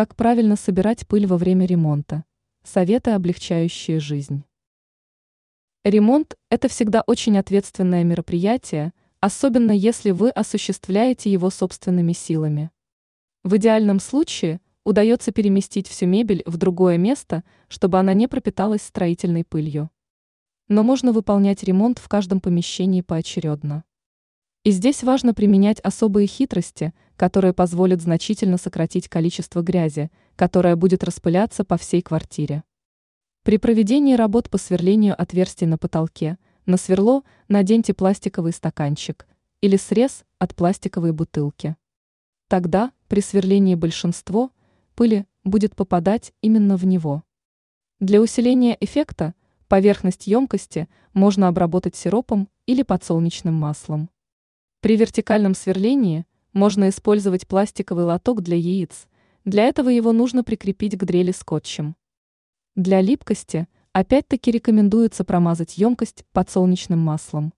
Как правильно собирать пыль во время ремонта? Советы, облегчающие жизнь. Ремонт – это всегда очень ответственное мероприятие, особенно если вы осуществляете его собственными силами. В идеальном случае удается переместить всю мебель в другое место, чтобы она не пропиталась строительной пылью. Но можно выполнять ремонт в каждом помещении поочередно. И здесь важно применять особые хитрости, которые позволят значительно сократить количество грязи, которая будет распыляться по всей квартире. При проведении работ по сверлению отверстий на потолке на сверло наденьте пластиковый стаканчик или срез от пластиковой бутылки. Тогда при сверлении большинство пыли будет попадать именно в него. Для усиления эффекта поверхность емкости можно обработать сиропом или подсолнечным маслом. При вертикальном сверлении можно использовать пластиковый лоток для яиц, для этого его нужно прикрепить к дрели скотчем. Для липкости опять-таки рекомендуется промазать емкость подсолнечным маслом.